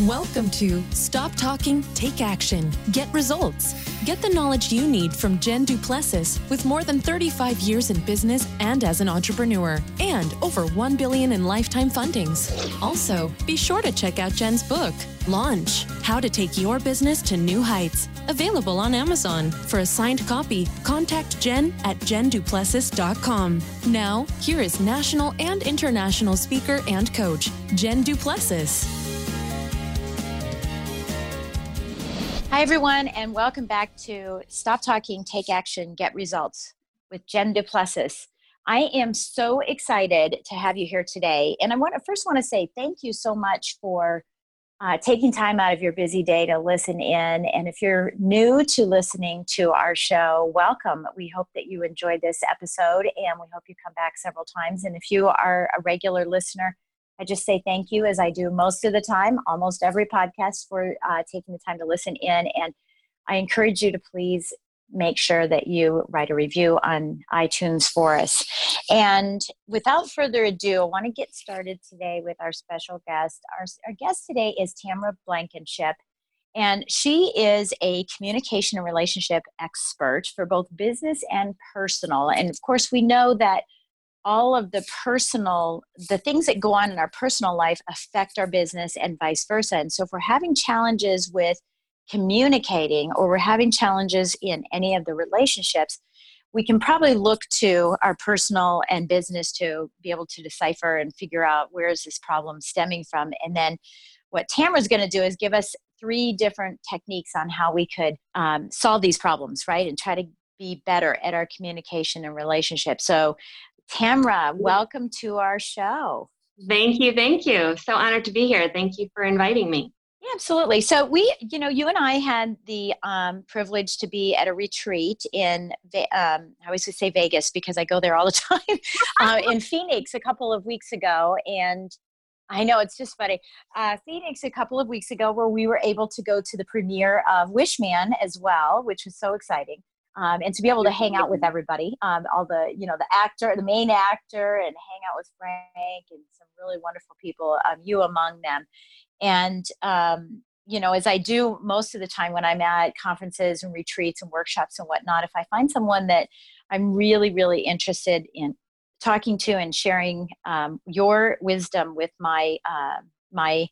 Welcome to Stop Talking, Take Action, Get Results. Get the knowledge you need from Jen Duplessis with more than 35 years in business and as an entrepreneur and over 1 billion in lifetime fundings. Also, be sure to check out Jen's book, Launch: How to Take Your Business to New Heights, available on Amazon. For a signed copy, contact Jen at jenduplessis.com. Now, here is national and international speaker and coach, Jen Duplessis. Hi, everyone, and welcome back to Stop Talking, Take Action, Get Results with Jen Duplessis. I am so excited to have you here today. And I want to first want to say thank you so much for uh, taking time out of your busy day to listen in. And if you're new to listening to our show, welcome. We hope that you enjoyed this episode and we hope you come back several times. And if you are a regular listener, I just say thank you as I do most of the time, almost every podcast, for uh, taking the time to listen in. And I encourage you to please make sure that you write a review on iTunes for us. And without further ado, I want to get started today with our special guest. Our, our guest today is Tamara Blankenship. And she is a communication and relationship expert for both business and personal. And of course, we know that all of the personal the things that go on in our personal life affect our business and vice versa. And so if we're having challenges with communicating or we're having challenges in any of the relationships we can probably look to our personal and business to be able to decipher and figure out where is this problem stemming from. And then what tamara's going to do is give us three different techniques on how we could um, solve these problems right? And try to be better at our communication and relationship so Tamra, welcome to our show. Thank you. Thank you. So honored to be here. Thank you for inviting me. Yeah, absolutely. So we, you know, you and I had the um, privilege to be at a retreat in, um, I always say Vegas because I go there all the time, uh, in Phoenix a couple of weeks ago. And I know it's just funny. Uh, Phoenix a couple of weeks ago, where we were able to go to the premiere of Wish Man as well, which was so exciting um, and to be able to hang out with everybody, um, all the you know the actor, the main actor, and hang out with Frank and some really wonderful people, um, you among them, and um, you know as I do most of the time when I'm at conferences and retreats and workshops and whatnot, if I find someone that I'm really really interested in talking to and sharing um, your wisdom with my uh, my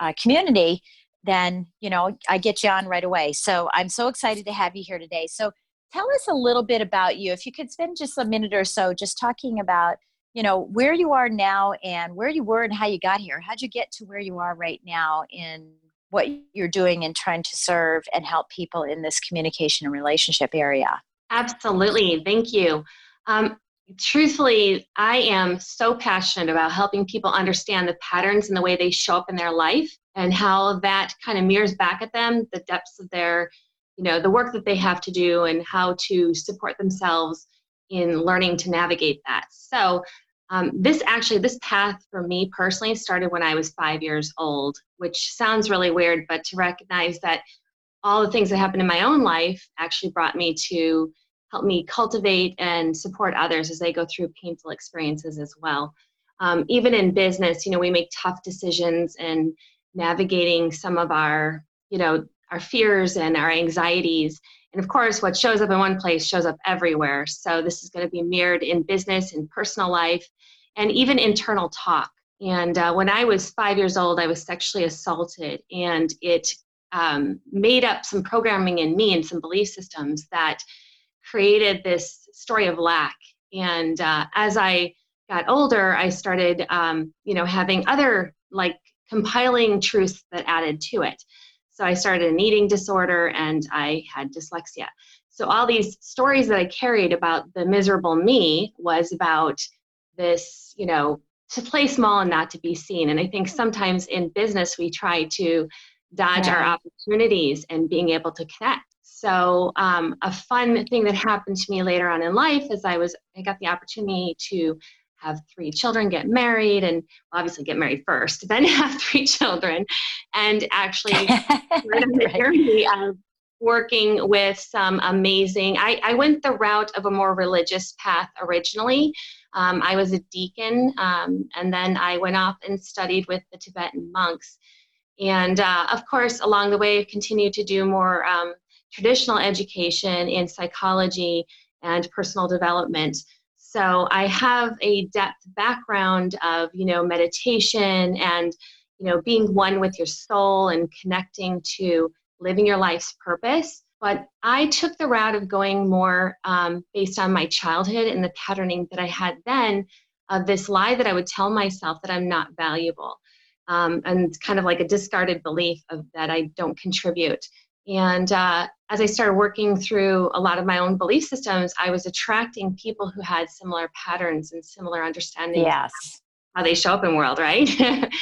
uh, community then you know i get you on right away. So i'm so excited to have you here today. So tell us a little bit about you. If you could spend just a minute or so just talking about you know where you are now and where you were and how you got here. How'd you get to where you are right now in what you're doing and trying to serve and help people in this communication and relationship area? Absolutely. Thank you. Um, truthfully i am so passionate about helping people understand the patterns and the way they show up in their life and how that kind of mirrors back at them the depths of their you know the work that they have to do and how to support themselves in learning to navigate that. So um, this actually this path for me personally started when i was five years old which sounds really weird but to recognize that all the things that happened in my own life actually brought me to help me cultivate and support others as they go through painful experiences as well. Um, even in business you know we make tough decisions and navigating some of our you know our fears and our anxieties. And of course, what shows up in one place shows up everywhere. So this is going to be mirrored in business, in personal life, and even internal talk. And uh, when I was five years old, I was sexually assaulted, and it um, made up some programming in me and some belief systems that created this story of lack. And uh, as I got older, I started, um, you know, having other like compiling truths that added to it. So I started an eating disorder and I had dyslexia. So all these stories that I carried about the miserable me was about this, you know, to play small and not to be seen. And I think sometimes in business we try to dodge yeah. our opportunities and being able to connect. So um, a fun thing that happened to me later on in life is I was I got the opportunity to have three children, get married, and obviously get married first, then have three children, and actually on the right. journey of working with some amazing. I, I went the route of a more religious path originally. Um, I was a deacon, um, and then I went off and studied with the Tibetan monks. And uh, of course, along the way, I continued to do more um, traditional education in psychology and personal development. So I have a depth background of, you know, meditation and, you know, being one with your soul and connecting to living your life's purpose. But I took the route of going more um, based on my childhood and the patterning that I had then of this lie that I would tell myself that I'm not valuable. Um, and kind of like a discarded belief of that I don't contribute. And uh, as I started working through a lot of my own belief systems, I was attracting people who had similar patterns and similar understandings yes. how they show up in world, right?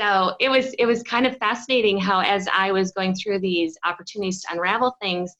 so it was it was kind of fascinating how as I was going through these opportunities to unravel things,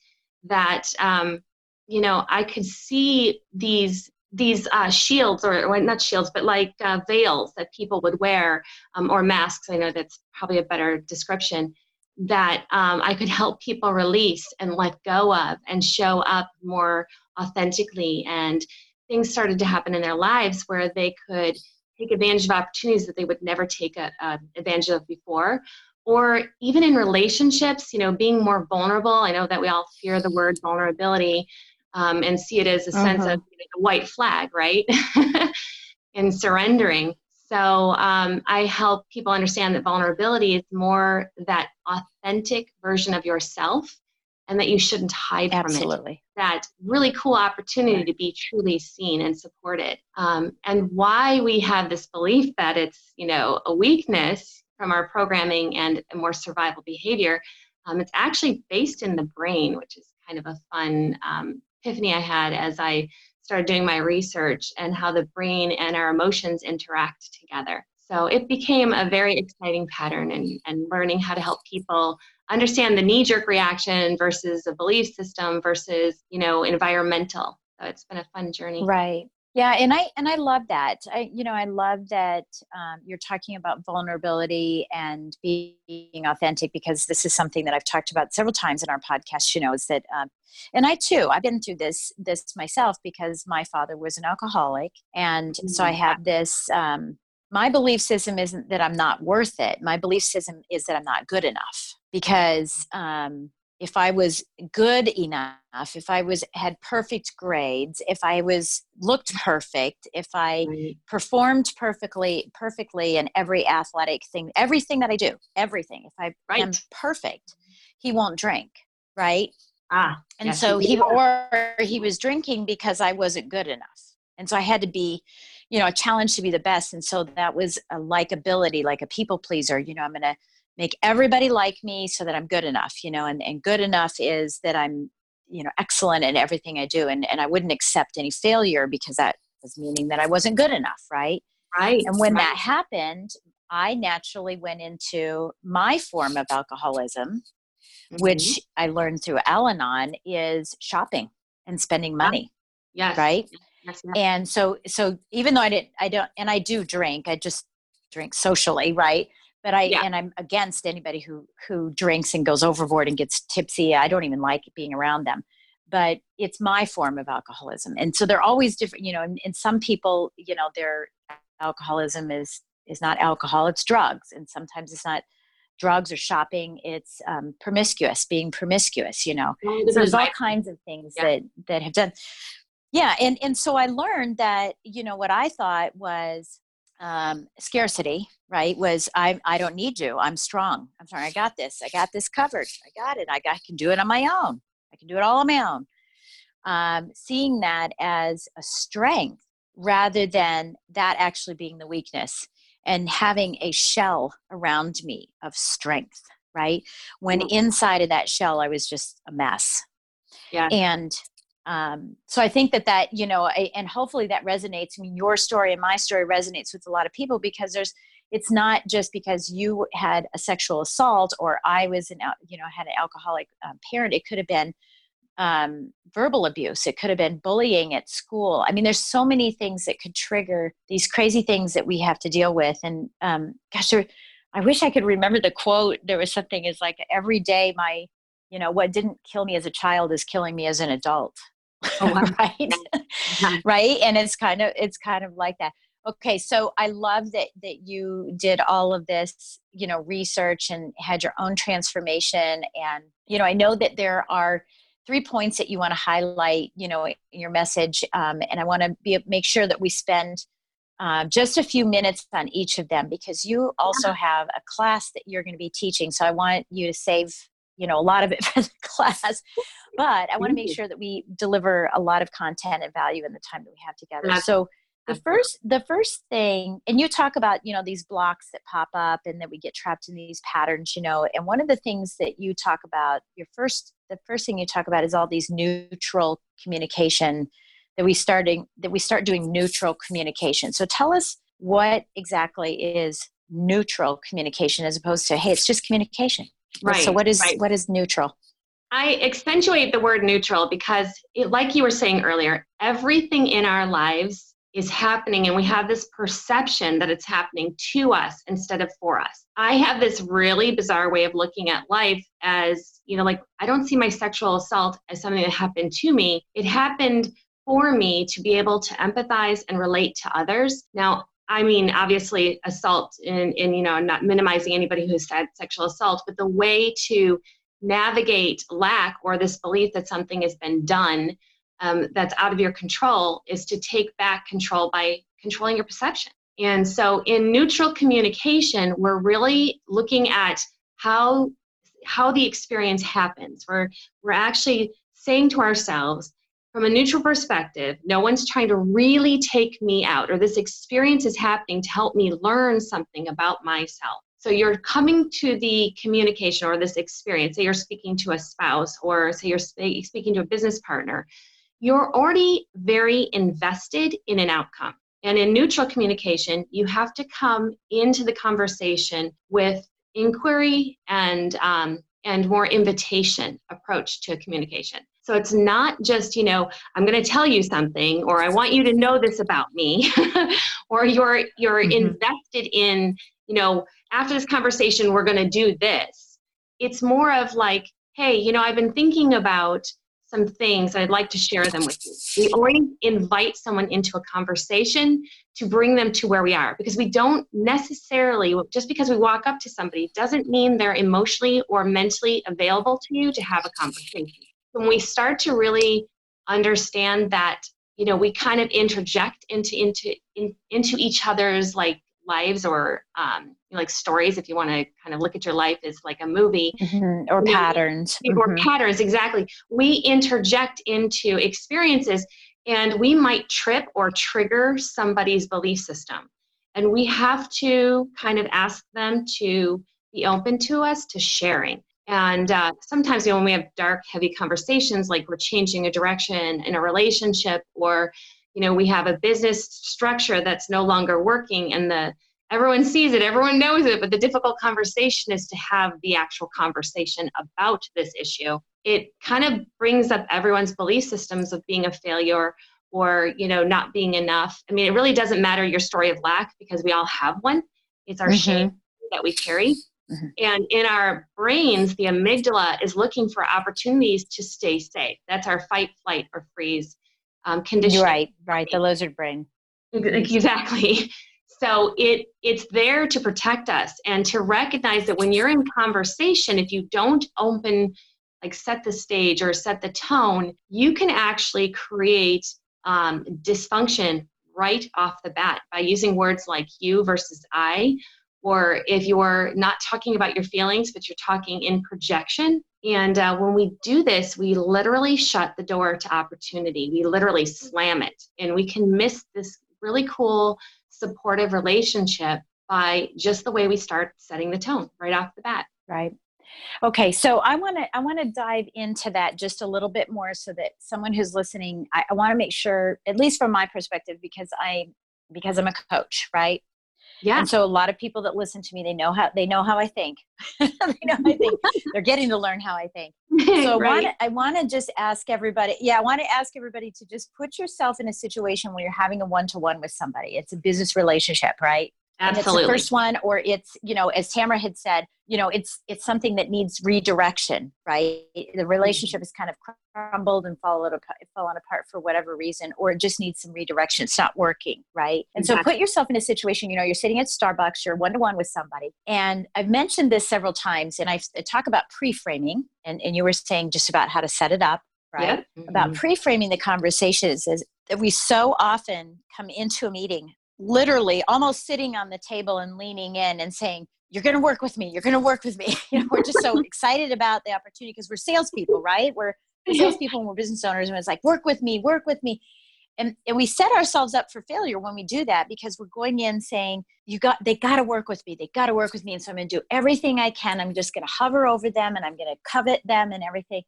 that um, you know I could see these these uh, shields or, or, not shields but like uh, veils that people would wear um, or masks i know that's probably a better description that um, I could help people release and let go of and show up more authentically. And things started to happen in their lives where they could take advantage of opportunities that they would never take a, a advantage of before. Or even in relationships, you know, being more vulnerable. I know that we all fear the word vulnerability um, and see it as a uh-huh. sense of you know, white flag, right? and surrendering. So um, I help people understand that vulnerability is more that authentic version of yourself and that you shouldn't hide Absolutely. from it. That really cool opportunity to be truly seen and supported. Um, and why we have this belief that it's, you know, a weakness from our programming and a more survival behavior, um, it's actually based in the brain, which is kind of a fun um, epiphany I had as I started doing my research and how the brain and our emotions interact together. So it became a very exciting pattern and, and learning how to help people understand the knee-jerk reaction versus a belief system versus, you know, environmental. So it's been a fun journey. Right. Yeah, and I and I love that. I you know I love that um, you're talking about vulnerability and being authentic because this is something that I've talked about several times in our podcast. You know, is that um, and I too I've been through this this myself because my father was an alcoholic, and so I mm-hmm. have this. Um, my belief system isn't that I'm not worth it. My belief system is that I'm not good enough because um, if I was good enough, if I was had perfect grades, if I was looked perfect, if I right. performed perfectly perfectly in every athletic thing, everything that I do, everything. If I right. am perfect, he won't drink, right? Ah. And yes, so he or he was drinking because I wasn't good enough. And so I had to be, you know, a challenge to be the best. And so that was a likability, like a people pleaser. You know, I'm gonna make everybody like me so that I'm good enough, you know, and, and good enough is that I'm, you know, excellent in everything I do. And, and I wouldn't accept any failure because that was meaning that I wasn't good enough, right? Right. And when right. that happened, I naturally went into my form of alcoholism, mm-hmm. which I learned through Al Anon is shopping and spending money. Yes. Right. Yes, yes. And so, so even though I didn't, I don't, and I do drink, I just drink socially, right? But i yeah. and i'm against anybody who who drinks and goes overboard and gets tipsy. I don't even like being around them. But it's my form of alcoholism. And so they're always different you know and, and some people you know their alcoholism is is not alcohol it's drugs. And sometimes it's not drugs or shopping it's um, promiscuous being promiscuous you know. So there's all kinds of things yeah. that that have done. Yeah and and so i learned that you know what i thought was um, scarcity, right? Was I, I don't need you. I'm strong. I'm sorry. I got this. I got this covered. I got it. I, got, I can do it on my own. I can do it all on my own. Um, seeing that as a strength rather than that actually being the weakness and having a shell around me of strength, right? When inside of that shell, I was just a mess. Yeah. And um, so i think that that you know I, and hopefully that resonates i mean your story and my story resonates with a lot of people because there's it's not just because you had a sexual assault or i was an you know had an alcoholic um, parent. It could have been um, verbal abuse. It could have been bullying at school. I mean there's so many things that could trigger these crazy things that we have to deal with. And um, gosh there, i wish i could remember the quote. There was something is like every day my you know what didn't kill me as a child is killing me as an adult. right. Right? And it's kind of it's kind of like that. Okay so i love that that you did all of this you know research and had your own transformation. And you know i know that there are three points that you want to highlight you know in your message um, and i want to be make sure that we spend uh, just a few minutes on each of them because you also have a class that you're going to be teaching. So i want you to save you know a lot of it for the class. But i want to make sure that we deliver a lot of content and value in the time that we have together. So the first the first thing and you talk about you know these blocks that pop up and that we get trapped in these patterns you know and one of the things that you talk about your first the first thing you talk about is all these neutral communication that we starting that we start doing neutral communication. So tell us what exactly is neutral communication as opposed to hey it's just communication right so what is right. what is neutral I accentuate the word neutral because, it, like you were saying earlier, everything in our lives is happening and we have this perception that it's happening to us instead of for us. I have this really bizarre way of looking at life as, you know, like I don't see my sexual assault as something that happened to me. It happened for me to be able to empathize and relate to others. Now, I mean, obviously, assault and, and you know, not minimizing anybody who's had sexual assault, but the way to navigate lack or this belief that something has been done um, that's out of your control is to take back control by controlling your perception. And so in neutral communication, we're really looking at how how the experience happens. We're we're actually saying to ourselves, from a neutral perspective, no one's trying to really take me out, or this experience is happening to help me learn something about myself. So you're coming to the communication or this experience, say you're speaking to a spouse, or say you're speaking to a business partner you're already very invested in an outcome. And in neutral communication, you have to come into the conversation with inquiry and um, and more invitation approach to communication. So it's not just, you know, I'm going to tell you something or I want you to know this about me or you're you're mm-hmm. invested in, you know, after this conversation we're going to do this. It's more of like, hey, you know, I've been thinking about some things I'd like to share them with you. We always invite someone into a conversation to bring them to where we are because we don't necessarily, just because we walk up to somebody, doesn't mean they're emotionally or mentally available to you to have a conversation. When we start to really understand that, you know, we kind of interject into into in, into each other's like lives or um, like stories if you want to kind of look at your life as like a movie mm-hmm. or patterns or mm-hmm. patterns exactly we interject into experiences and we might trip or trigger somebody's belief system and we have to kind of ask them to be open to us to sharing and uh, sometimes you know when we have dark heavy conversations like we're changing a direction in a relationship or you know we have a business structure that's no longer working and the everyone sees it everyone knows it but the difficult conversation is to have the actual conversation about this issue. It kind of brings up everyone's belief systems of being a failure or you know not being enough. I mean it really doesn't matter your story of lack because we all have one. It's our mm-hmm. shame that we carry mm-hmm. and in our brains the amygdala is looking for opportunities to stay safe that's our fight flight or freeze um, condition. Right, right. The lizard brain. Exactly. So it it's there to protect us and to recognize that when you're in conversation, if you don't open, like set the stage or set the tone, you can actually create um, dysfunction right off the bat by using words like you versus I, or if you're not talking about your feelings, but you're talking in projection, and uh, when we do this, we literally shut the door to opportunity. We literally slam it. And we can miss this really cool, supportive relationship by just the way we start setting the tone right off the bat. Right. Okay, so I want to I want to dive into that just a little bit more, so that someone who's listening, I, I want to make sure, at least from my perspective, because I because I'm a coach, right? Yeah. And so a lot of people that listen to me, they know how they know how I think. they know how I think. They're getting to learn how I think. So right. I want to just ask everybody. Yeah, I want to ask everybody to just put yourself in a situation where you're having a one to one with somebody. It's a business relationship, right? Absolutely. it's the first one, or it's you know, as Tamara had said, you know, it's it's something that needs redirection, right? The relationship is kind of crumbled and fallen apart, fallen apart for whatever reason, or it just needs some redirection. It's not working, right? And exactly. so put yourself in a situation. You know, you're sitting at Starbucks, you're one to one with somebody, and I've mentioned this several times, and I talk about pre-framing, and and you were saying just about how to set it up, right? Yeah. About mm-hmm. pre-framing the conversations is that we so often come into a meeting literally almost sitting on the table and leaning in and saying, You're going to work with me. You're going to work with me. You know, we're just so excited about the opportunity because we're salespeople, right? We're salespeople and we're business owners. And it's like, Work with me, work with me. And, and we set ourselves up for failure when we do that because we're going in saying you got they got to work with me they got to work with me and so i'm going to do everything i can i'm just going to hover over them and i'm going to covet them and everything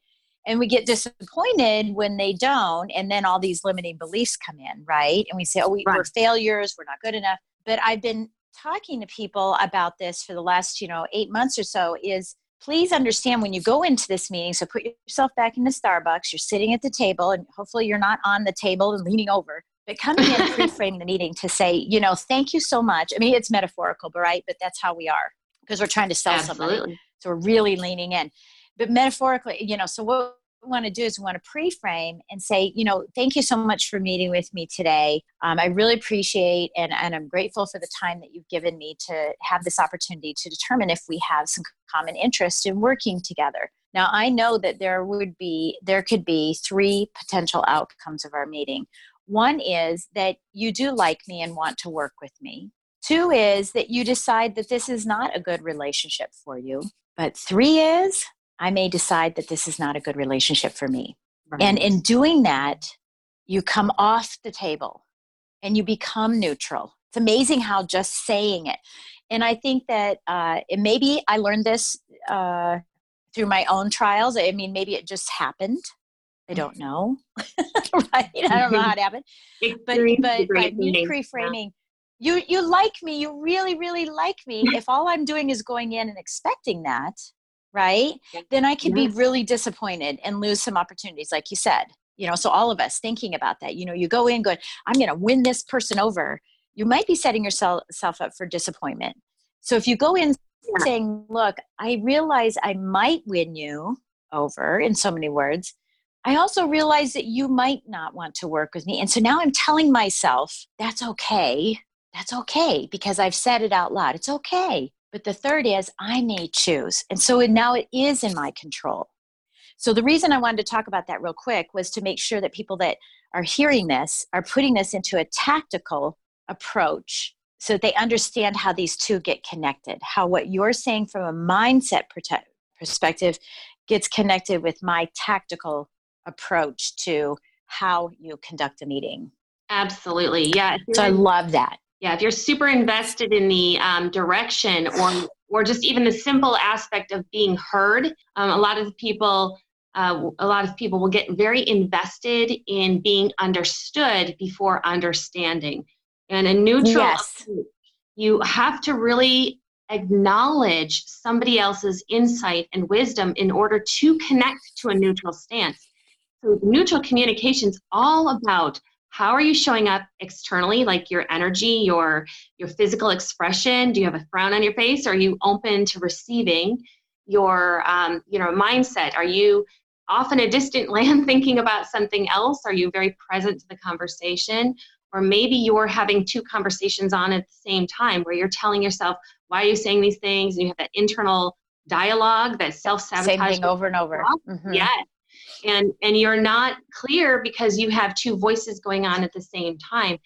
and we get disappointed when they don't and then all these limiting beliefs come in right? And we say oh we, right. we're failures we're not good enough. But i've been talking to people about this for the last you know eight months or so is please understand when you go into this meeting so put yourself back in the starbucks you're sitting at the table and hopefully you're not on the table and leaning over but coming in and pre-frame the meeting to say you know thank you so much. I mean it's metaphorical but right but that's how we are because we're trying to sell Absolutely. something so we're really leaning in but metaphorically, you know, so what we want to do is we want to pre-frame and say, you know, thank you so much for meeting with me today. Um, I really appreciate and, and I'm grateful for the time that you've given me to have this opportunity to determine if we have some common interest in working together. Now, I know that there would be, there could be three potential outcomes of our meeting. One is that you do like me and want to work with me. Two is that you decide that this is not a good relationship for you. But three is I may decide that this is not a good relationship for me. Right. And in doing that, you come off the table and you become neutral. It's amazing how just saying it. And I think that uh, maybe I learned this uh, through my own trials. I mean, maybe it just happened. I don't know. right? I don't know how it happened. But but by me pre-framing, you you like me, you really really like me. if all I'm doing is going in and expecting that, right? Then i could be really disappointed and lose some opportunities like you said you know so all of us thinking about that you know you go in going i'm going to win this person over. You might be setting yourself up for disappointment. So if you go in yeah. saying look i realize i might win you over in so many words i also realize that you might not want to work with me. And so now i'm telling myself that's okay. That's okay because i've said it out loud. It's okay but the third is I may choose. And so now it is in my control. So the reason I wanted to talk about that real quick was to make sure that people that are hearing this are putting this into a tactical approach so that they understand how these two get connected, how what you're saying from a mindset perspective gets connected with my tactical approach to how you conduct a meeting. Absolutely. Yeah. So I love that yeah if you're super invested in the um, direction or or just even the simple aspect of being heard um, a lot of people uh, a lot of people will get very invested in being understood before understanding and a neutral yes. you have to really acknowledge somebody else's insight and wisdom in order to connect to a neutral stance so neutral communication is all about how are you showing up externally like your energy your your physical expression? Do you have a frown on your face? Are you open to receiving your um, you know mindset? Are you off in a distant land thinking about something else? Are you very present to the conversation? Or maybe you're having two conversations on at the same time where you're telling yourself why are you saying these things? And you have that internal dialogue that self-sabotage same thing over and over. Mm-hmm. yes and and you're not clear because you have two voices going on at the same time.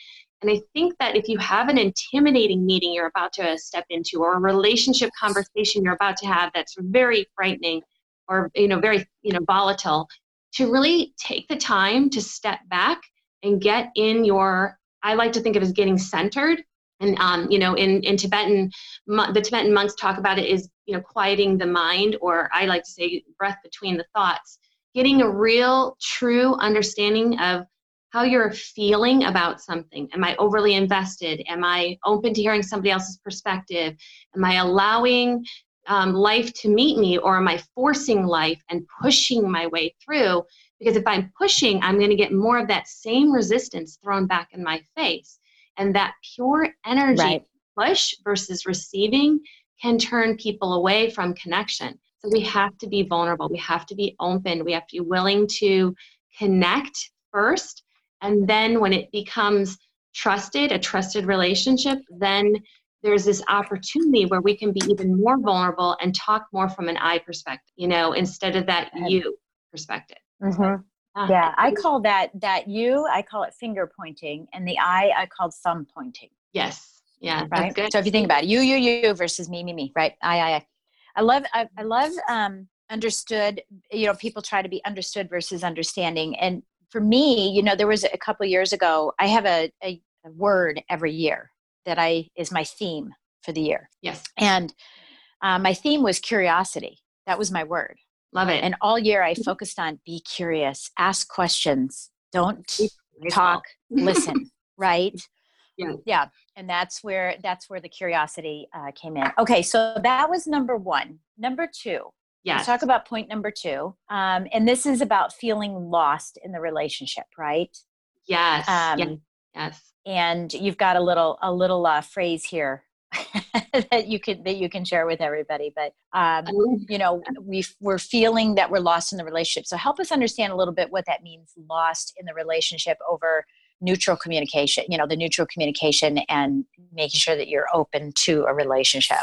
And i think that if you have an intimidating meeting you're about to step into or a relationship conversation you're about to have that's very frightening or you know very you know volatile to really take the time to step back and get in your i like to think of as getting centered. And um, you know in, in tibetan the tibetan monks talk about it is you know quieting the mind or i like to say breath between the thoughts getting a real true understanding of how you're feeling about something. Am i overly invested? Am i open to hearing somebody else's perspective? Am i allowing um, life to meet me or am i forcing life and pushing my way through? Because if i'm pushing i'm going to get more of that same resistance thrown back in my face. And that pure energy right. push versus receiving can turn people away from connection. So we have to be vulnerable. We have to be open. We have to be willing to connect first. And then when it becomes trusted, a trusted relationship, then there's this opportunity where we can be even more vulnerable and talk more from an I perspective, you know, instead of that you perspective. Mm-hmm. Uh, yeah, I call that that you. I call it finger pointing, and the I I called thumb pointing. Yes, yeah, right. So if you think about it, you, you, you versus me, me, me, right? I, I, I. I love, I, I love um, understood. You know, people try to be understood versus understanding, and for me, you know, there was a couple years ago. I have a, a, a word every year that I is my theme for the year. Yes, and uh, my theme was curiosity. That was my word. Love it. And all year I focused on be curious, ask questions, don't talk, listen, right? Yeah. Yeah. And that's where that's where the curiosity uh, came in. Okay, so that was number one. Number two. yeah Let's talk about point number two. Um, and this is about feeling lost in the relationship, right? Yes. Um, yes. yes. And you've got a little a little uh, phrase here that you could that you can share with everybody but um, you know we we're feeling that we're lost in the relationship so help us understand a little bit what that means lost in the relationship over neutral communication you know the neutral communication and making sure that you're open to a relationship.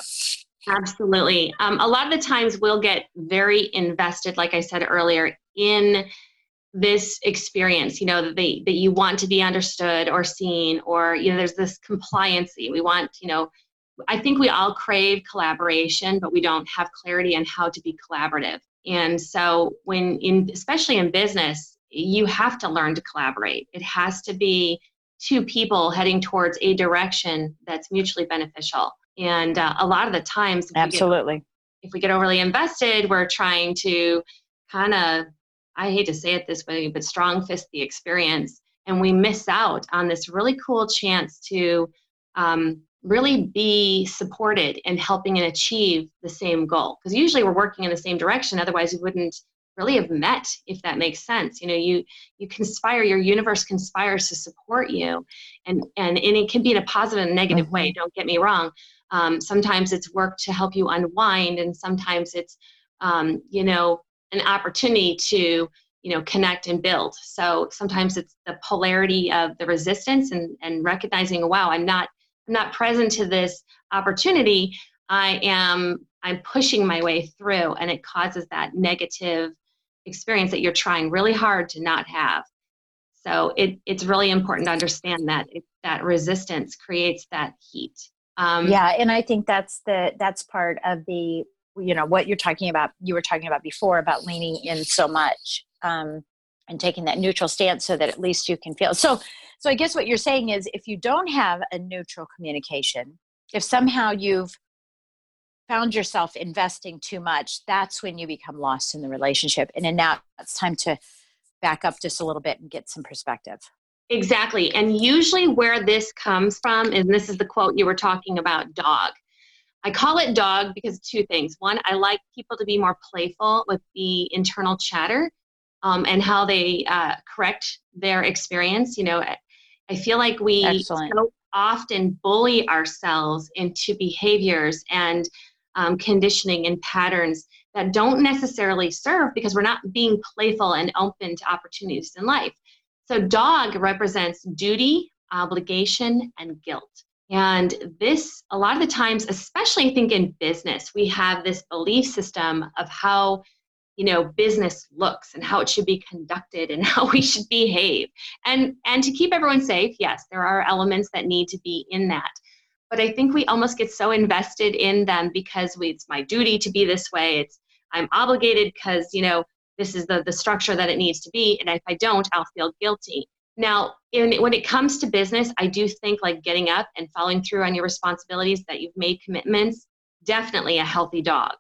Absolutely. Um, a lot of the times we'll get very invested like i said earlier in this experience you know that they that you want to be understood or seen or you know there's this compliancy we want you know. I think we all crave collaboration, but we don't have clarity on how to be collaborative. And so, when in especially in business, you have to learn to collaborate. It has to be two people heading towards a direction that's mutually beneficial. And uh, a lot of the times, if absolutely, we get, if we get overly invested, we're trying to kind of, I hate to say it this way, but strong fist the experience, and we miss out on this really cool chance to um, really be supported in helping and achieve the same goal because usually we're working in the same direction otherwise we wouldn't really have met if that makes sense. You know you you conspire your universe conspires to support you and and, and it can be in a positive and negative way mm-hmm. don't get me wrong. Um, sometimes it's work to help you unwind and sometimes it's um, you know an opportunity to you know connect and build. So sometimes it's the polarity of the resistance and and recognizing wow i'm not I'm not present to this opportunity, I am I'm pushing my way through and it causes that negative experience that you're trying really hard to not have. So it, it's really important to understand that it, that resistance creates that heat. Um, yeah, and I think that's the that's part of the you know what you're talking about. You were talking about before about leaning in so much um, and taking that neutral stance so that at least you can feel. So so I guess what you're saying is if you don't have a neutral communication, if somehow you've found yourself investing too much, that's when you become lost in the relationship. And then now it's time to back up just a little bit and get some perspective. Exactly. And usually where this comes from, and this is the quote you were talking about dog. I call it dog because two things. One, I like people to be more playful with the internal chatter um, and how they uh, correct their experience. You know, I feel like we Excellent. so often bully ourselves into behaviors and um, conditioning and patterns that don't necessarily serve because we're not being playful and open to opportunities in life. So, dog represents duty, obligation, and guilt. And this, a lot of the times, especially I think in business, we have this belief system of how you know business looks and how it should be conducted and how we should behave and and to keep everyone safe yes there are elements that need to be in that but i think we almost get so invested in them because we, it's my duty to be this way it's i'm obligated because you know this is the the structure that it needs to be and if i don't i'll feel guilty now in, when it comes to business i do think like getting up and following through on your responsibilities that you've made commitments definitely a healthy dog.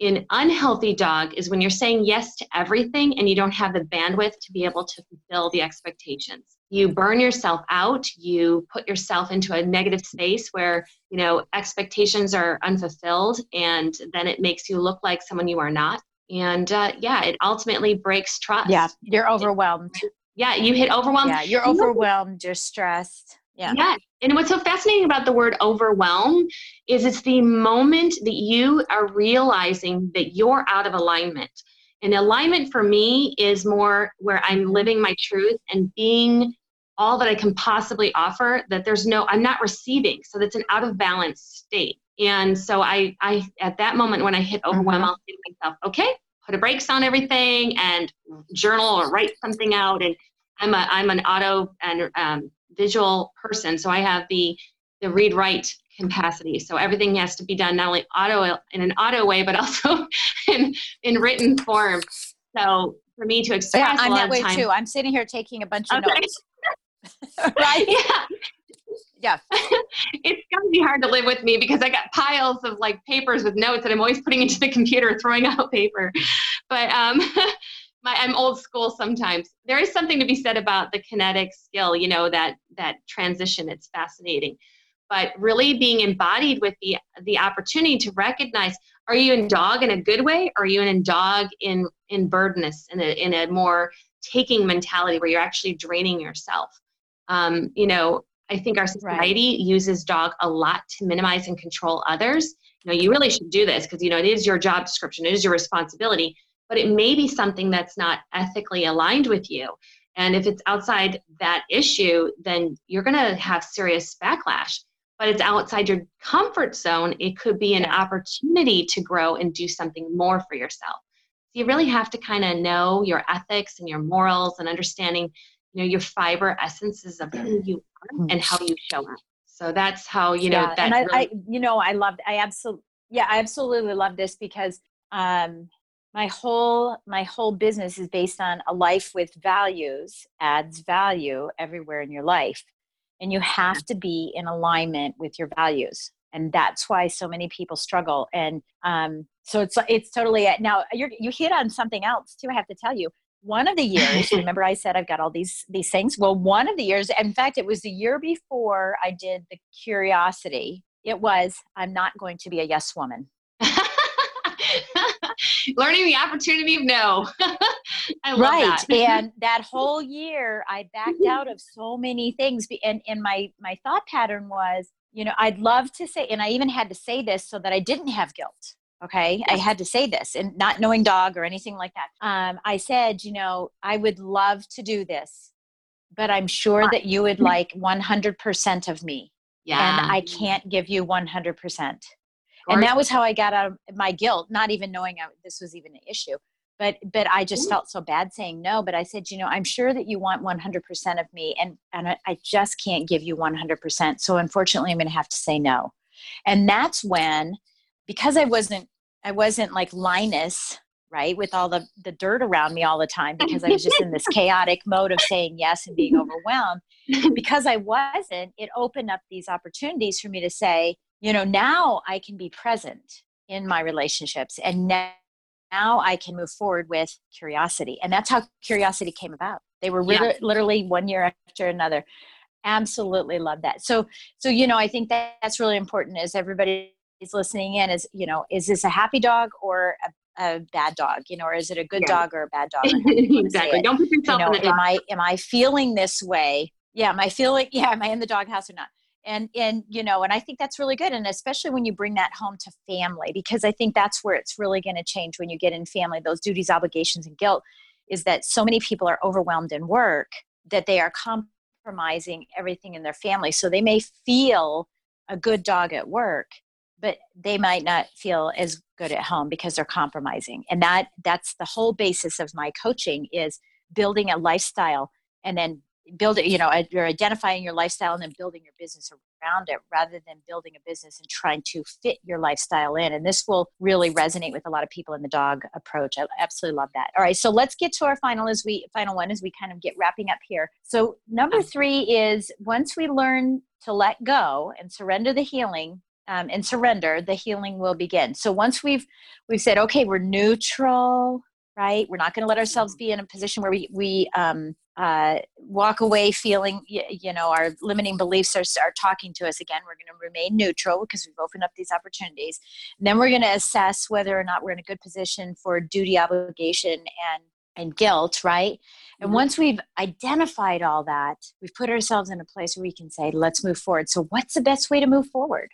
An unhealthy dog is when you're saying yes to everything and you don't have the bandwidth to be able to fulfill the expectations. You burn yourself out, you put yourself into a negative space where, you know, expectations are unfulfilled and then it makes you look like someone you are not. And uh, yeah, it ultimately breaks trust. Yeah, you're overwhelmed. Yeah, you hit overwhelmed. Yeah, you're overwhelmed, you're stressed. Yeah. Yeah. And what's so fascinating about the word overwhelm is it's the moment that you are realizing that you're out of alignment. And alignment for me is more where I'm living my truth and being all that I can possibly offer, that there's no, I'm not receiving. So that's an out of balance state. And so I, I at that moment when I hit overwhelm, mm-hmm. I'll say to myself, okay, put a brakes on everything and journal or write something out. And I'm a, I'm an auto and um, visual person, so I have the the read write capacity. So everything has to be done not only auto in an auto way, but also in in written form. So for me to express, yeah, I'm that way time, too. I'm sitting here taking a bunch of okay. notes. right? Yeah. Yeah. it's gonna be hard to live with me because I got piles of like papers with notes that I'm always putting into the computer, throwing out paper. But um my, I'm old school sometimes. There is something to be said about the kinetic skill, you know, that that transition. It's fascinating. But really being embodied with the the opportunity to recognize are you in dog in a good way or are you in dog in in burdenness in a in a more taking mentality where you're actually draining yourself. Um, you know, I think our society right. uses dog a lot to minimize and control others. You know, you really should do this because you know it is your job description, it is your responsibility but it may be something that's not ethically aligned with you. And if it's outside that issue, then you're going to have serious backlash. But it's outside your comfort zone, it could be an opportunity to grow and do something more for yourself. So you really have to kind of know your ethics and your morals and understanding, you know, your fiber essences of who you are and how you show up. So that's how, you know, yeah, that and I, really- I, you know, I loved, I absolutely, yeah, I absolutely love this because um, my whole my whole business is based on a life with values adds value everywhere in your life. And you have to be in alignment with your values. And that's why so many people struggle. And um, so it's it's totally it. now you you hit on something else too i have to tell you one of the years remember i said i've got all these these things well one of the years in fact it was the year before i did the curiosity it was i'm not going to be a yes woman learning the opportunity of no. I love right. that. and that whole year I backed out of so many things. And, and my, my thought pattern was, you know, I'd love to say, and I even had to say this so that I didn't have guilt. Okay. I had to say this and not knowing dog or anything like that. Um, I said, you know, I would love to do this, but I'm sure that you would like 100% of me. Yeah. And I can't give you 100% and that was how i got out of my guilt not even knowing I, this was even an issue but but i just felt so bad saying no but i said you know i'm sure that you want 100% of me and and i just can't give you 100% so unfortunately i'm going to have to say no and that's when because i wasn't i wasn't like linus right with all the the dirt around me all the time because i was just in this chaotic mode of saying yes and being overwhelmed because i wasn't it opened up these opportunities for me to say you know now i can be present in my relationships and now, now i can move forward with curiosity. And that's how curiosity came about. They were yeah. literally one year after another. Absolutely love that. So so you know i think that that's really important Is everybody is listening in is you know is this a happy dog or a, a bad dog? You know or is it a good yeah. dog or a bad dog? Exactly. Don't put yourself you know, in the am i am i feeling this way? Yeah am i feeling yeah am i in the doghouse or not? And and you know and i think that's really good and especially when you bring that home to family because i think that's where it's really going to change when you get in family. Those duties obligations and guilt is that so many people are overwhelmed in work that they are compromising everything in their family. So they may feel a good dog at work but they might not feel as good at home because they're compromising. And that that's the whole basis of my coaching is building a lifestyle and then build it you know you're identifying your lifestyle and then building your business around it rather than building a business and trying to fit your lifestyle in. And this will really resonate with a lot of people in the dog approach. I absolutely love that. All right so let's get to our final as we final one as we kind of get wrapping up here. So number three is once we learn to let go and surrender the healing um, and surrender, the healing will begin. So once we've we've said, okay, we're neutral, right? We're not going to let ourselves be in a position where we we um, uh, walk away feeling, you, you know, our limiting beliefs are, are talking to us again. We're going to remain neutral because we've opened up these opportunities. And then we're going to assess whether or not we're in a good position for duty, obligation, and and guilt, right? And mm-hmm. once we've identified all that, we've put ourselves in a place where we can say, let's move forward. So, what's the best way to move forward?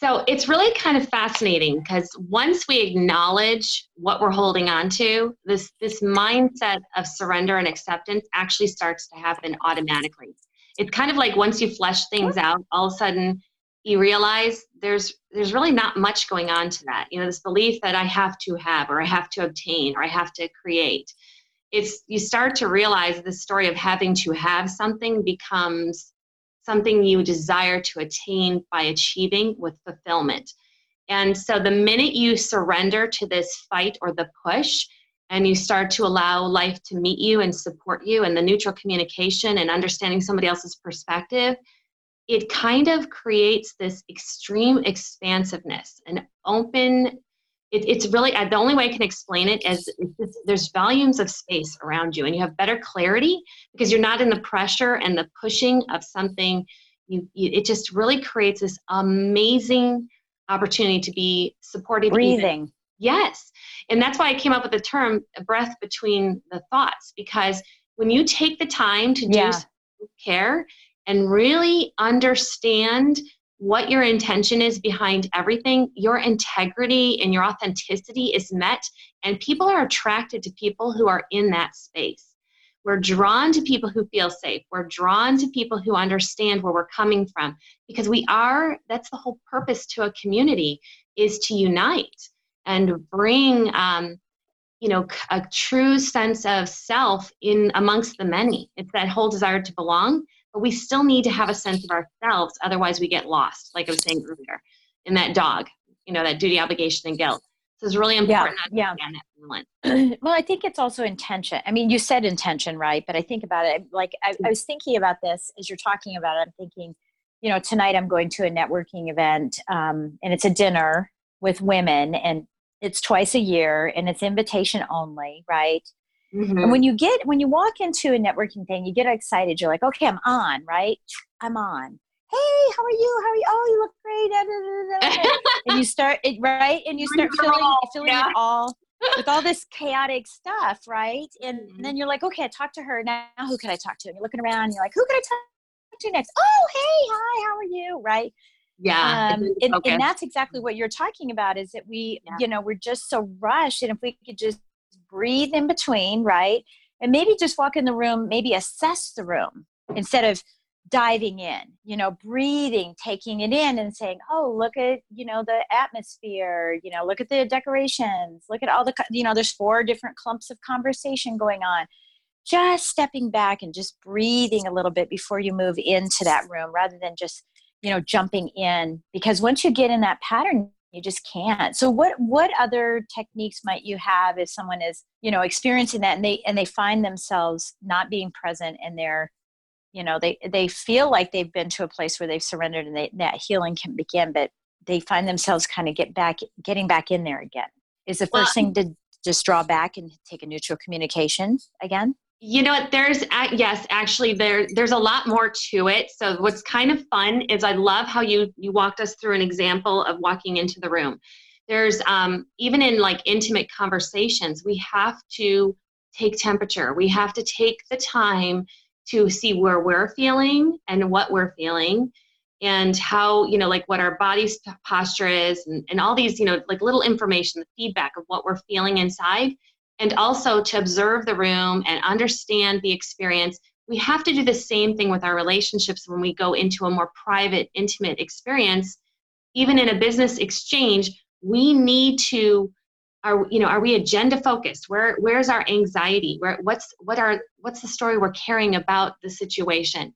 So it's really kind of fascinating because once we acknowledge what we're holding on to, this this mindset of surrender and acceptance actually starts to happen automatically. It's kind of like once you flesh things out, all of a sudden you realize there's there's really not much going on to that. You know, this belief that I have to have or I have to obtain or I have to create. It's you start to realize the story of having to have something becomes something you desire to attain by achieving with fulfillment. And so the minute you surrender to this fight or the push, and you start to allow life to meet you and support you, and the neutral communication and understanding somebody else's perspective, it kind of creates this extreme expansiveness, an open it, it's really uh, the only way I can explain it is there's volumes of space around you, and you have better clarity because you're not in the pressure and the pushing of something. You, you it just really creates this amazing opportunity to be supported. Breathing. Even. Yes, and that's why I came up with the term "breath between the thoughts" because when you take the time to do care and really understand what your intention is behind everything, your integrity and your authenticity is met, and people are attracted to people who are in that space. We're drawn to people who feel safe. We're drawn to people who understand where we're coming from because we are, that's the whole purpose to a community is to unite and bring, um, you know, a true sense of self in amongst the many. It's that whole desire to belong but we still need to have a sense of ourselves otherwise we get lost like i was saying earlier in that dog you know that duty obligation and guilt. So it's really important yeah, yeah. well i think it's also intention. I mean you said intention right? But i think about it like I, I was thinking about this as you're talking about it i'm thinking you know tonight i'm going to a networking event um, and it's a dinner with women and it's twice a year and it's invitation only right Mm-hmm. And when you get when you walk into a networking thing, you get excited. You're like, okay, I'm on, right? I'm on. Hey, how are you? How are you? Oh, you look great. Da, da, da, and you start it right, and you start filling filling yeah. it all with all this chaotic stuff, right? And, mm-hmm. then you're like, okay, I talked to her. Now who can I talk to? And you're looking around. And you're like, who can I talk to next? Oh, hey, hi, how are you? Right? Yeah. Um, and, and, that's exactly what you're talking about. Is that we, yeah. you know, we're just so rushed, and if we could just breathe in between, right? And maybe just walk in the room, maybe assess the room instead of diving in, you know, breathing, taking it in and saying, oh, look at, you know, the atmosphere, you know, look at the decorations, look at all the, you know, there's four different clumps of conversation going on. Just stepping back and just breathing a little bit before you move into that room rather than just, you know, jumping in. Because once you get in that pattern, you just can't. So what what other techniques might you have if someone is you know experiencing that and they and they find themselves not being present and they're you know they they feel like they've been to a place where they've surrendered and they, that healing can begin but they find themselves kind of get back getting back in there again? Is the first well, thing to just draw back and take a neutral communication again you know what? There's yes, actually there there's a lot more to it. So what's kind of fun is I love how you you walked us through an example of walking into the room. There's um, even in like intimate conversations, we have to take temperature. We have to take the time to see where we're feeling and what we're feeling and how you know like what our body's posture is and, and all these you know like little information the feedback of what we're feeling inside and also to observe the room and understand the experience. We have to do the same thing with our relationships when we go into a more private, intimate experience. Even in a business exchange, we need to are you know are we agenda focused where where's our anxiety where what's what are what's the story we're caring about the situation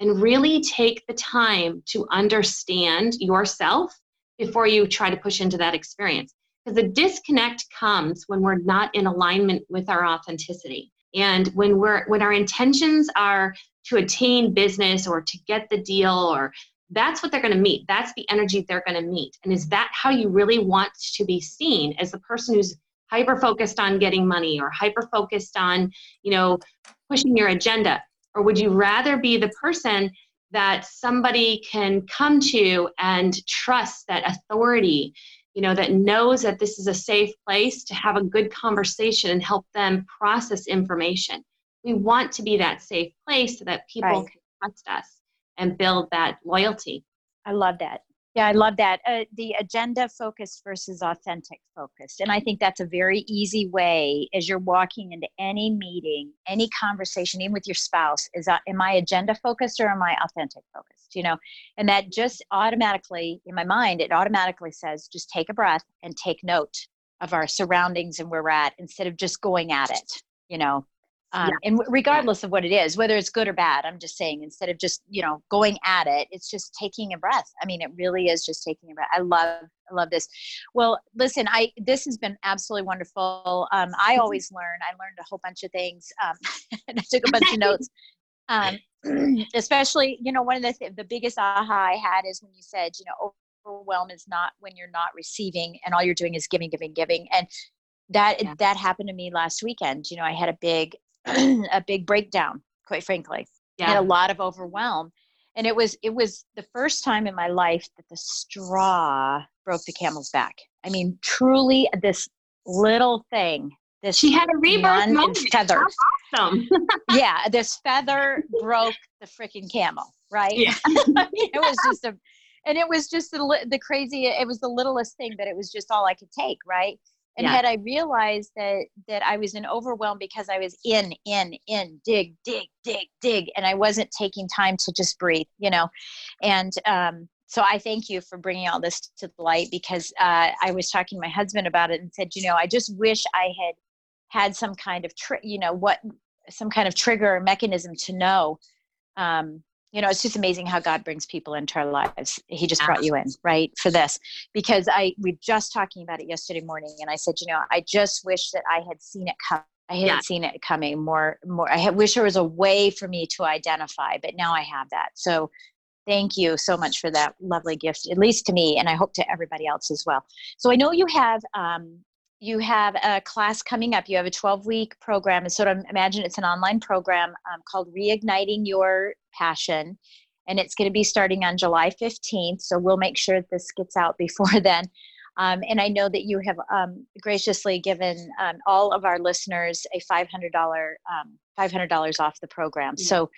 and really take the time to understand yourself before you try to push into that experience because the disconnect comes when we're not in alignment with our authenticity. And when we're when our intentions are to attain business or to get the deal or that's what they're going to meet. That's the energy they're going to meet. And is that how you really want to be seen as the person who's hyper focused on getting money or hyper focused on, you know, pushing your agenda? Or would you rather be the person that somebody can come to and trust that authority, you know, that knows that this is a safe place to have a good conversation and help them process information? We want to be that safe place so that people right. can trust us and build that loyalty. I love that. Yeah, I love that. Uh, the agenda focused versus authentic focused. And I think that's a very easy way as you're walking into any meeting, any conversation, even with your spouse, is uh, am I agenda focused or am I authentic focused? You know, and that just automatically, in my mind, it automatically says just take a breath and take note of our surroundings and where we're at instead of just going at it, you know, um, yeah. and regardless of what it is whether it's good or bad i'm just saying instead of just you know going at it it's just taking a breath. I mean it really is just taking a breath. I love i love this. Well listen i this has been absolutely wonderful. Um, i always learn. I learned a whole bunch of things um, and i took a bunch of notes. Um, especially you know one of the th- the biggest aha i had is when you said you know overwhelm is not when you're not receiving and all you're doing is giving giving giving. And that yeah. that happened to me last weekend. You know i had a big a big breakdown, quite frankly. Yeah. And a lot of overwhelm. And it was it was the first time in my life that the straw broke the camel's back. I mean, truly this little thing. This she had a rebirth moment. Feather. Awesome. yeah, this feather broke the freaking camel, right? Yeah. it was just a and it was just the, the crazy it was the littlest thing but it was just all i could take right and yeah. had i realized that that i was in overwhelm because i was in in in dig dig dig dig and i wasn't taking time to just breathe you know and um so i thank you for bringing all this to the light because uh, i was talking to my husband about it and said you know i just wish i had had some kind of tri- you know what some kind of trigger mechanism to know um, you know it's just amazing how god brings people into our lives. He just brought you in right for this. Because i we just talking about it yesterday morning and i said you know i just wish that i had seen it come i hadn't yeah. seen it coming more more i wish there was a way for me to identify but now i have that. So thank you so much for that lovely gift at least to me and i hope to everybody else as well. So i know you have um, you have a class coming up. You have a 12 week program. And sort of imagine it's an online program um, called Reigniting Your Passion. And it's going to be starting on July 15th. So we'll make sure this gets out before then. Um, and I know that you have um, graciously given um, all of our listeners a $500, $500 um, off the program. Yeah. So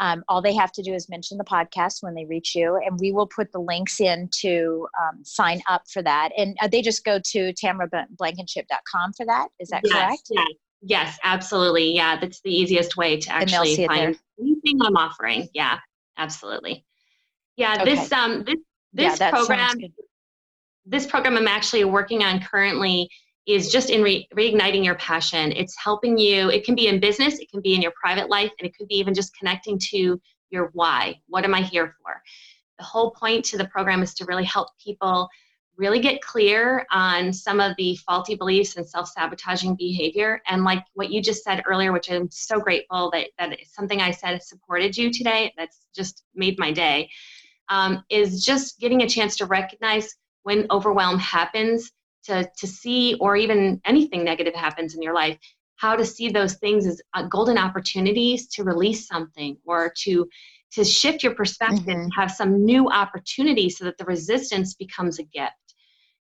um, all they have to do is mention the podcast when they reach you, and we will put the links in to um, sign up for that. And uh, they just go to tamarablankenship.com for that. Is that yes, correct? Yes. Yes, absolutely. Yeah, that's the easiest way to actually find anything I'm offering. Yeah, absolutely. Yeah, okay. this um this this yeah, program this program I'm actually working on currently is just in re- reigniting your passion. It's helping you, it can be in business, it can be in your private life, and it could be even just connecting to your why. What am I here for? The whole point to the program is to really help people really get clear on some of the faulty beliefs and self-sabotaging behavior and like what you just said earlier which i'm so grateful that that something i said supported you today that's just made my day um, is just getting a chance to recognize when overwhelm happens to, to see or even anything negative happens in your life how to see those things as uh, golden opportunities to release something or to to shift your perspective mm-hmm. have some new opportunity so that the resistance becomes a gift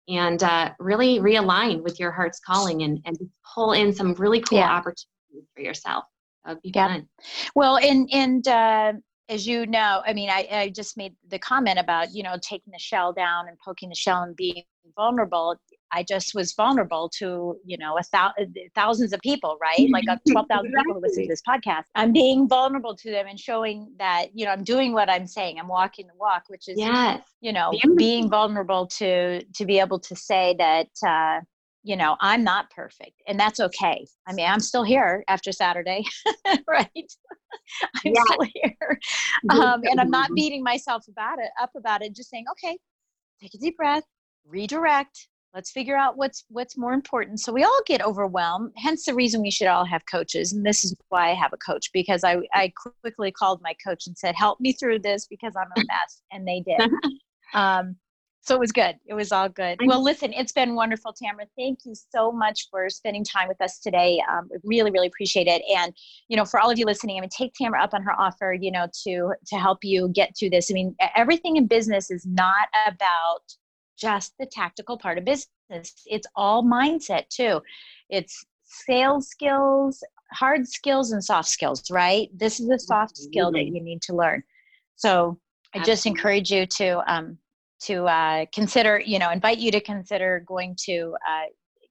and uh, really realign with your heart's calling and, and pull in some really cool yeah. opportunities for yourself that would be yeah. fun well and and uh, as you know, I mean, I, I just made the comment about, you know, taking the shell down and poking the shell and being vulnerable. I just was vulnerable to, you know, a thousand, thousands of people, right? Like 12,000 exactly. people who listen to this podcast. I'm being vulnerable to them and showing that, you know, I'm doing what I'm saying. I'm walking the walk, which is, yes. you know, Beautiful. being vulnerable to, to be able to say that, uh, you know, I'm not perfect and that's okay. I mean, I'm still here after Saturday, right? I'm yeah. still here. Um, and I'm not beating myself about it, up about it, just saying, okay, take a deep breath, redirect, let's figure out what's what's more important so we all get overwhelmed hence the reason we should all have coaches and this is why i have a coach because i i quickly called my coach and said help me through this because i'm a mess and they did um, so it was good it was all good well listen it's been wonderful tamara thank you so much for spending time with us today um, really really appreciate it and you know for all of you listening i mean take tamara up on her offer you know to to help you get through this i mean everything in business is not about just the tactical part of business. It's all mindset too. It's sales skills, hard skills, and soft skills, right? This is a soft skill that you need to learn. So I just encourage you to um, to uh, consider, you know, invite you to consider going to, uh,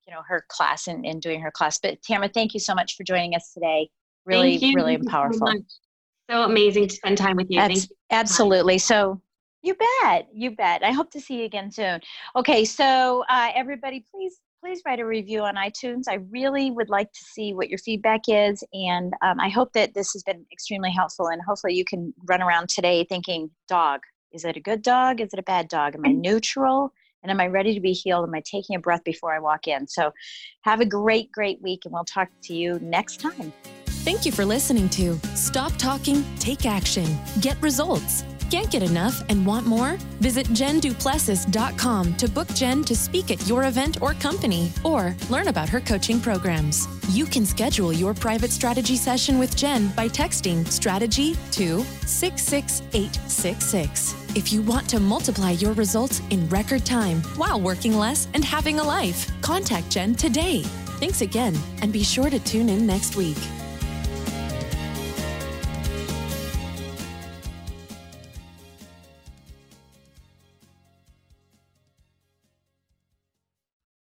you know, her class and, and doing her class. But Tamara, thank you so much for joining us today. Really, really powerful. So, so, amazing to spend time with you. That's, absolutely. So you bet. You bet. I hope to see you again soon. Okay, so uh, everybody, please please write a review on iTunes. I really would like to see what your feedback is, and um, I hope that this has been extremely helpful. And hopefully, you can run around today thinking, "Dog, is it a good dog? Is it a bad dog? Am I mm. neutral?" And am I ready to be healed? Am I taking a breath before I walk in? So, have a great, great week, and we'll talk to you next time. Thank you for listening to Stop Talking, Take Action, Get Results. Can't get enough and want more? Visit jenduplessis.com to book Jen to speak at your event or company or learn about her coaching programs. You can schedule your private strategy session with Jen by texting strategy to 66866. If you want to multiply your results in record time while working less and having a life, contact Jen today. Thanks again, and be sure to tune in next week.